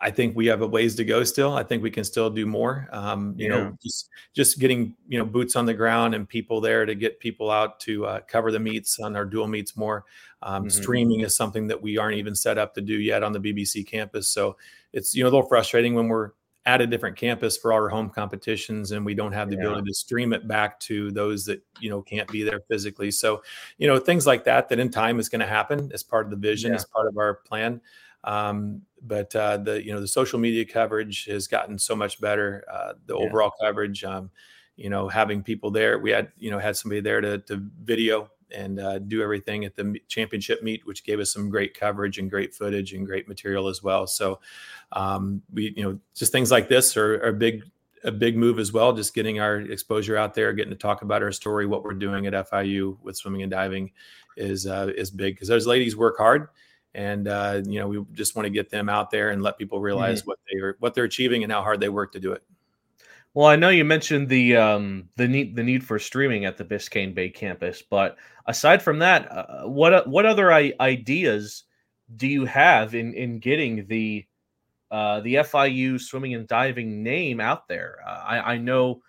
I think we have a ways to go still. I think we can still do more. Um, you yeah. know, just just getting you know boots on the ground and people there to get people out to uh, cover the meets on our dual meets more. Um, mm-hmm. Streaming is something that we aren't even set up to do yet on the BBC campus. So it's you know a little frustrating when we're at a different campus for our home competitions and we don't have the yeah. ability to stream it back to those that you know can't be there physically so you know things like that that in time is going to happen as part of the vision yeah. as part of our plan um, but uh, the you know the social media coverage has gotten so much better uh, the yeah. overall coverage um, you know having people there we had you know had somebody there to, to video and uh, do everything at the championship meet, which gave us some great coverage and great footage and great material as well. So um, we, you know, just things like this are, are big, a big move as well. Just getting our exposure out there, getting to talk about our story, what we're doing at FIU with swimming and diving is uh, is big because those ladies work hard, and uh, you know we just want to get them out there and let people realize mm-hmm. what they are what they're achieving and how hard they work to do it. Well, I know you mentioned the um, the need the need for streaming at the Biscayne Bay campus, but aside from that, uh, what what other I- ideas do you have in in getting the uh, the FIU swimming and diving name out there? Uh, I, I know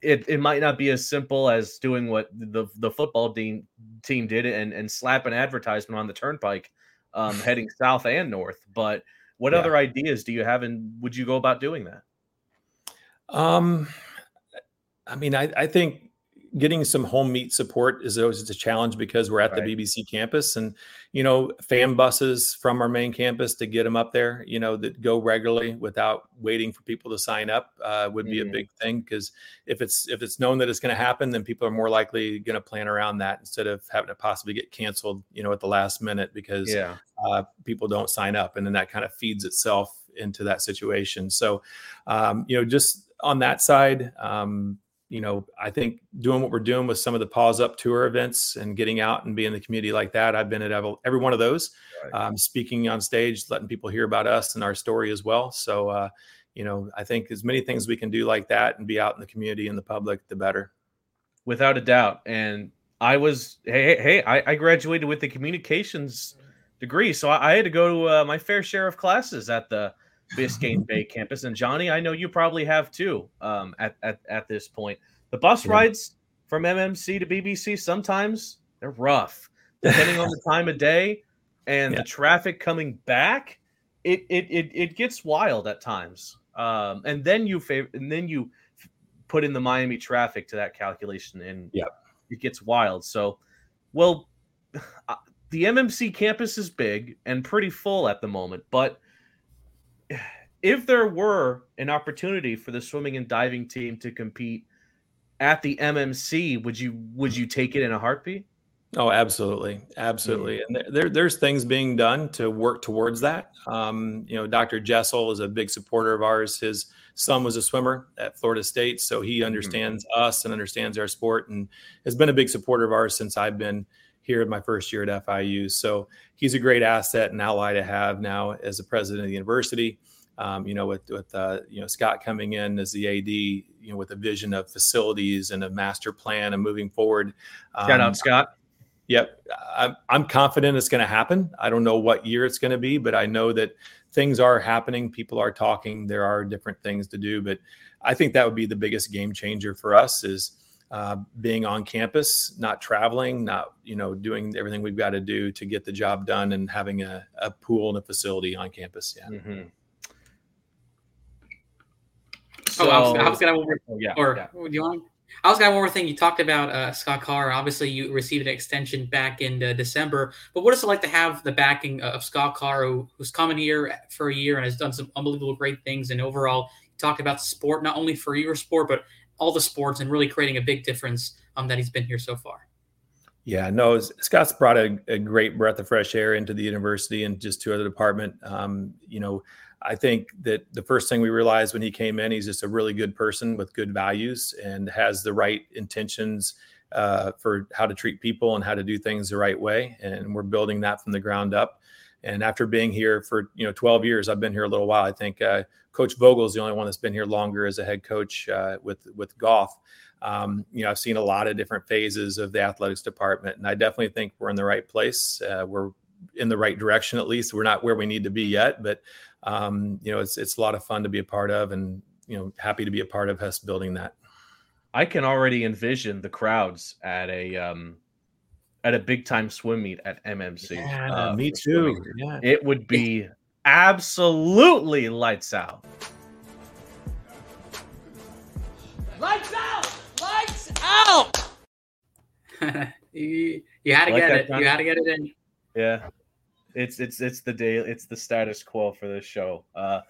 it, it might not be as simple as doing what the the football team team did and and slap an advertisement on the turnpike um, heading <laughs> south and north, but What yeah. other ideas do you have, and would you go about doing that? Um, I mean, I, I think getting some home meet support is always a challenge because we're at right. the BBC campus and you know fan buses from our main campus to get them up there you know that go regularly without waiting for people to sign up uh, would be mm. a big thing because if it's if it's known that it's going to happen then people are more likely going to plan around that instead of having to possibly get canceled you know at the last minute because yeah. uh, people don't sign up and then that kind of feeds itself into that situation so um, you know just on that side um, you know, I think doing what we're doing with some of the Paws Up tour events and getting out and being in the community like that, I've been at every one of those, right. um, speaking on stage, letting people hear about us and our story as well. So, uh, you know, I think as many things we can do like that and be out in the community and the public, the better. Without a doubt. And I was, hey, hey, I, I graduated with the communications degree, so I, I had to go to uh, my fair share of classes at the Biscayne Bay campus. And Johnny, I know you probably have too. Um, at at at this point, the bus yeah. rides from MMC to BBC sometimes they're rough, <laughs> depending on the time of day and yeah. the traffic coming back. It it it it gets wild at times. Um, and then you favor, and then you put in the Miami traffic to that calculation, and yeah, it gets wild. So, well, <sighs> the MMC campus is big and pretty full at the moment, but if there were an opportunity for the swimming and diving team to compete at the MMC, would you would you take it in a heartbeat? Oh, absolutely, absolutely. Mm-hmm. And there, there's things being done to work towards that. Um, you know, Dr. Jessell is a big supporter of ours. His son was a swimmer at Florida State, so he mm-hmm. understands mm-hmm. us and understands our sport, and has been a big supporter of ours since I've been here in my first year at FIU. So he's a great asset and ally to have now as the president of the university. Um, you know, with with uh, you know Scott coming in as the AD, you know, with a vision of facilities and a master plan and moving forward. Um, Shout out Scott. Yep, I'm, I'm confident it's going to happen. I don't know what year it's going to be, but I know that things are happening. People are talking. There are different things to do, but I think that would be the biggest game changer for us is uh, being on campus, not traveling, not you know doing everything we've got to do to get the job done, and having a, a pool and a facility on campus. Yeah. Mm-hmm. So, oh, I was, I was gonna have one more. Oh, yeah, or yeah. do you want? I was got one more thing. You talked about uh, Scott Carr. Obviously, you received an extension back in uh, December. But what is it like to have the backing of Scott Carr, who, who's coming here for a year and has done some unbelievable great things? And overall, you talked about sport, not only for your sport, but all the sports and really creating a big difference um, that he's been here so far. Yeah, no, Scott's brought a, a, great breath of fresh air into the university and just to the department. Um, you know, I think that the first thing we realized when he came in, he's just a really good person with good values and has the right intentions uh, for how to treat people and how to do things the right way. And we're building that from the ground up. And after being here for you know 12 years, I've been here a little while. I think uh, Coach Vogel is the only one that's been here longer as a head coach uh, with with Goff. Um, you know, I've seen a lot of different phases of the athletics department, and I definitely think we're in the right place. Uh, we're in the right direction, at least. We're not where we need to be yet, but um, you know, it's it's a lot of fun to be a part of, and you know, happy to be a part of us building that. I can already envision the crowds at a um, at a big time swim meet at MMC. Yeah, uh, me too. Yeah. It would be absolutely lights out. Lights out! Lights out! <laughs> you, you had to like get it. Time? You had to get it in. Yeah. It's it's it's the day it's the status quo for this show. Uh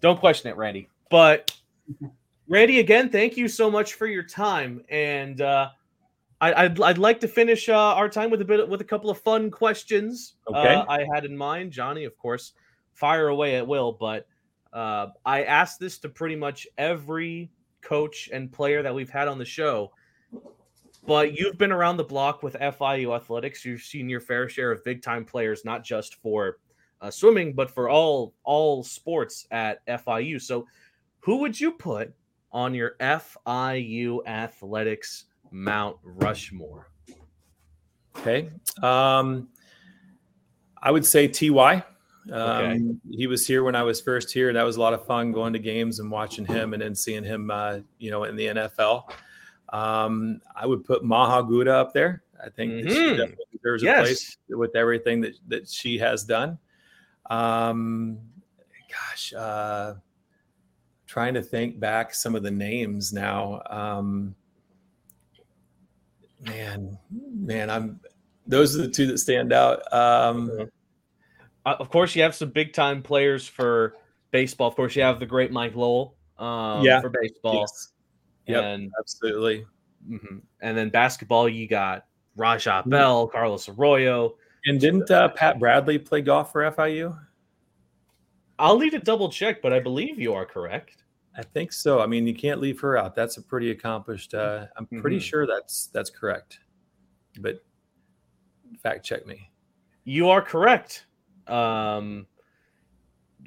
don't question it, Randy. But <laughs> Randy, again, thank you so much for your time. And uh I, would I'd like to finish uh, our time with a bit with a couple of fun questions. Okay. Uh, I had in mind, Johnny, of course, fire away at will. But uh, I asked this to pretty much every coach and player that we've had on the show. But you've been around the block with FIU athletics. You've seen your fair share of big time players, not just for uh, swimming, but for all all sports at FIU. So, who would you put on your FIU athletics Mount Rushmore? Okay, um, I would say Ty. Um, okay. He was here when I was first here. That was a lot of fun going to games and watching him, and then seeing him, uh, you know, in the NFL. Um, I would put Maha Gouda up there. I think mm-hmm. there's a yes. place with everything that, that she has done. Um, gosh, uh, trying to think back some of the names now. Um, man, man, I'm those are the two that stand out. Um, uh, of course, you have some big time players for baseball. Of course, you have the great Mike Lowell. Um, yeah, for baseball. Yes. Yep, and absolutely. Mm-hmm. And then basketball, you got Raja mm-hmm. Bell, Carlos Arroyo. And didn't uh, Pat Bradley play golf for FIU? I'll need to double check, but I believe you are correct. I think so. I mean, you can't leave her out. That's a pretty accomplished. Uh, I'm pretty mm-hmm. sure that's that's correct. But fact check me. You are correct. Um,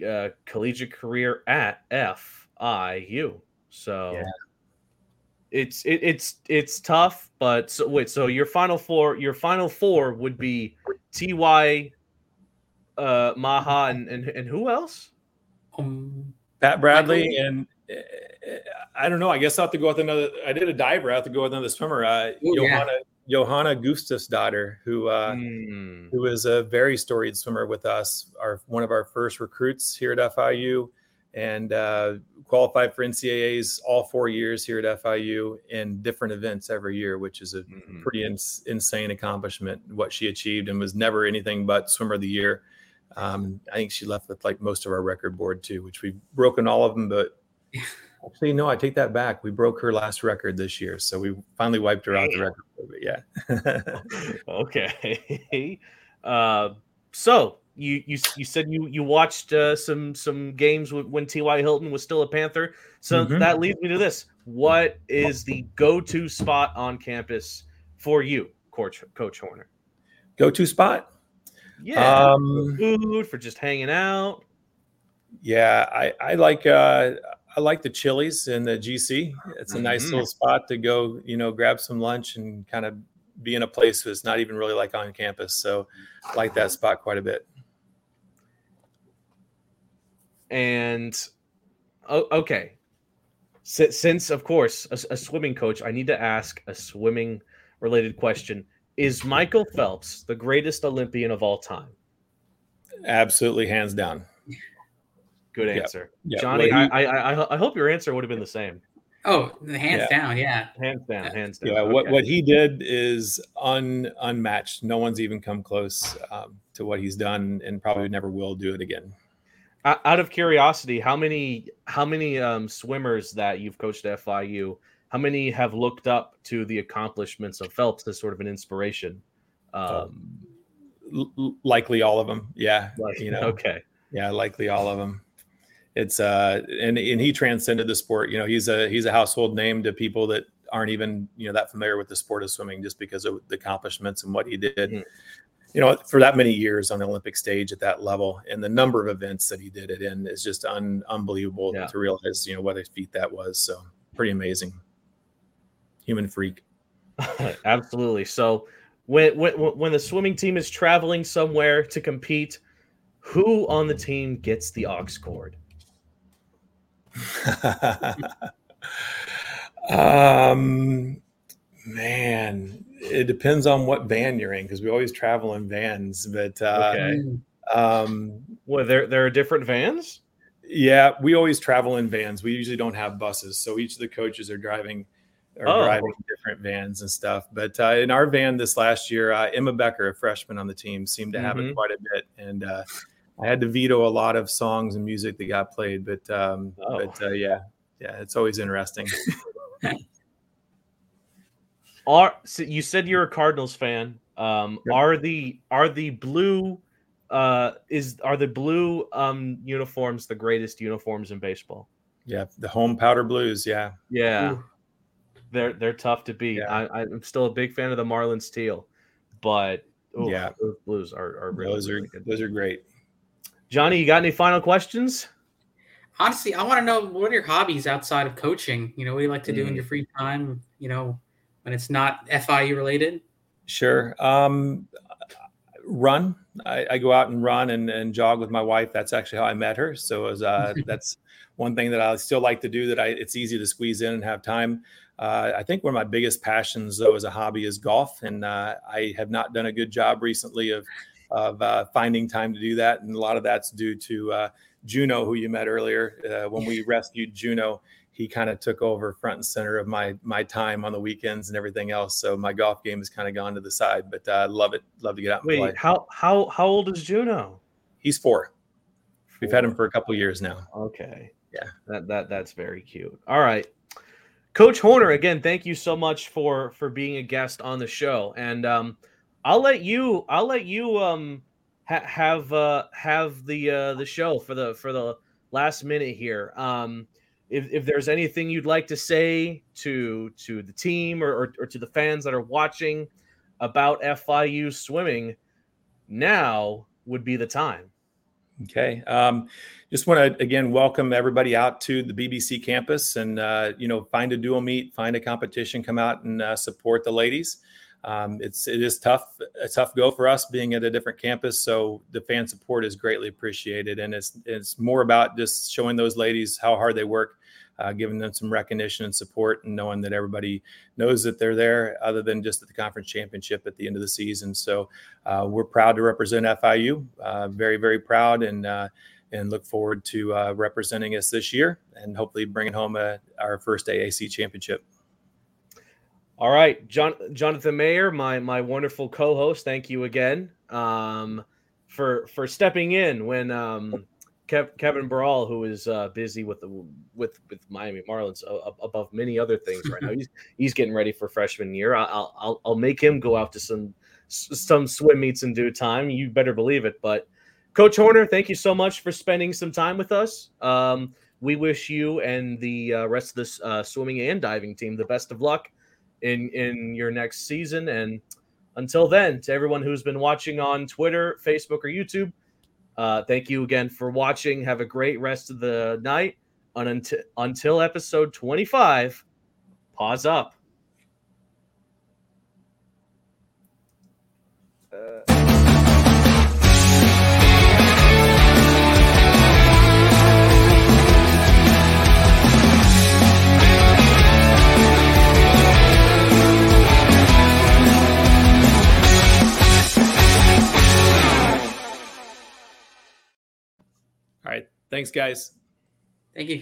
uh, collegiate career at FIU. So yeah. it's it, it's it's tough, but so wait. So your final four, your final four would be Ty, uh, Maha, and and, and who else? Um, Pat Bradley and uh, I don't know. I guess I have to go with another. I did a diver. I have to go with another swimmer. Uh, Ooh, Johanna yeah. Johanna Gustafsdottir, who uh, mm. who is a very storied swimmer with us. Our one of our first recruits here at FIU, and uh, qualified for NCAA's all four years here at FIU in different events every year, which is a mm-hmm. pretty insane accomplishment. What she achieved and was never anything but swimmer of the year. Um, I think she left with like most of our record board too, which we've broken all of them. But <laughs> actually, no, I take that back. We broke her last record this year, so we finally wiped her out the record. But yeah. <laughs> okay. <laughs> Uh, so you you you said you you watched uh, some some games when T.Y. Hilton was still a Panther. So mm-hmm. that leads me to this: What is the go-to spot on campus for you, Coach Coach Horner? Go-to spot? Yeah, um, food for just hanging out. Yeah, I I like uh I like the Chili's in the GC. It's a nice mm-hmm. little spot to go, you know, grab some lunch and kind of be in a place that's not even really like on campus. So I like that spot quite a bit. And oh, okay, since, since of course a, a swimming coach, I need to ask a swimming related question. Is Michael Phelps the greatest Olympian of all time? Absolutely, hands down. Good answer, yep. Yep. Johnny. I, I I hope your answer would have been the same. Oh, hands yeah. down, yeah. Hands down, hands down. Yeah, okay. what what he did is un unmatched. No one's even come close um, to what he's done, and probably never will do it again. Out of curiosity, how many how many um, swimmers that you've coached at FIU how many have looked up to the accomplishments of Phelps as sort of an inspiration? Um, L- likely all of them. Yeah. you know, okay. Yeah. Likely all of them. It's, uh, and, and he transcended the sport. You know, he's a, he's a household name to people that aren't even, you know, that familiar with the sport of swimming just because of the accomplishments and what he did. Mm-hmm you know, for that many years on the Olympic stage at that level, and the number of events that he did it in is just un- unbelievable yeah. to realize, you know, what a feat that was. So pretty amazing human freak. <laughs> Absolutely. So when, when when the swimming team is traveling somewhere to compete, who on the team gets the aux cord? <laughs> um, man, it depends on what van you're in because we always travel in vans. But uh, okay, um, well, there there are different vans. Yeah, we always travel in vans. We usually don't have buses, so each of the coaches are driving or oh. driving different vans and stuff. But uh, in our van this last year, uh, Emma Becker, a freshman on the team, seemed to have mm-hmm. it quite a bit, and uh, I had to veto a lot of songs and music that got played. But um, oh. but uh, yeah, yeah, it's always interesting. <laughs> are so you said you're a Cardinals fan? Um, yep. Are the are the blue uh, is are the blue um, uniforms the greatest uniforms in baseball? Yeah, the home powder blues. Yeah, yeah. Ooh they're they're tough to beat. Yeah. I, am still a big fan of the Marlins teal, but ooh, yeah, those blues are, are really those are really good. those are great. Johnny, you got any final questions? Honestly, I want to know what are your hobbies outside of coaching? You know, what do you like to do mm. in your free time? You know, when it's not FIU related. Sure. Um, run. I, I, go out and run and, and jog with my wife. That's actually how I met her. So was, uh, <laughs> that's one thing that I still like to do. That I it's easy to squeeze in and have time. Uh, I think one of my biggest passions, though, as a hobby, is golf, and uh, I have not done a good job recently of of uh, finding time to do that, and a lot of that's due to uh, Juno, who you met earlier, uh, when we rescued Juno, he kind of took over front and center of my my time on the weekends and everything else. So my golf game has kind of gone to the side, but I uh, love it. Love to get out and Wait, play. how how how old is Juno? He's four. four. We've had him for a couple years now. Okay. Yeah. That that that's very cute. All right. Coach Horner, again, thank you so much for for being a guest on the show. And um I'll let you I'll let you um ha- have uh have the uh the show for the for the last minute here. Um if, if there's anything you'd like to say to to the team or, or, or to the fans that are watching about FIU swimming, now would be the time. Okay. Um, just want to again welcome everybody out to the BBC campus, and uh, you know, find a dual meet, find a competition, come out and uh, support the ladies. Um, it's it is tough, a tough go for us being at a different campus. So the fan support is greatly appreciated, and it's it's more about just showing those ladies how hard they work uh, giving them some recognition and support, and knowing that everybody knows that they're there, other than just at the conference championship at the end of the season. So uh, we're proud to represent FIU, uh, very very proud, and uh, and look forward to uh, representing us this year, and hopefully bringing home a, our first AAC championship. All right, John, Jonathan Mayer, my my wonderful co-host. Thank you again um, for for stepping in when um, Kev, Kevin Brawl, who is uh, busy with the with with Miami Marlins uh, above many other things right now. He's he's getting ready for freshman year. I'll I'll I'll make him go out to some some swim meets in due time. You better believe it. But Coach Horner, thank you so much for spending some time with us. Um, we wish you and the uh, rest of this uh, swimming and diving team the best of luck in in your next season. And until then, to everyone who's been watching on Twitter, Facebook, or YouTube uh, thank you again for watching. Have a great rest of the night. And until, until episode 25, Paws Up. Thanks, guys. Thank you,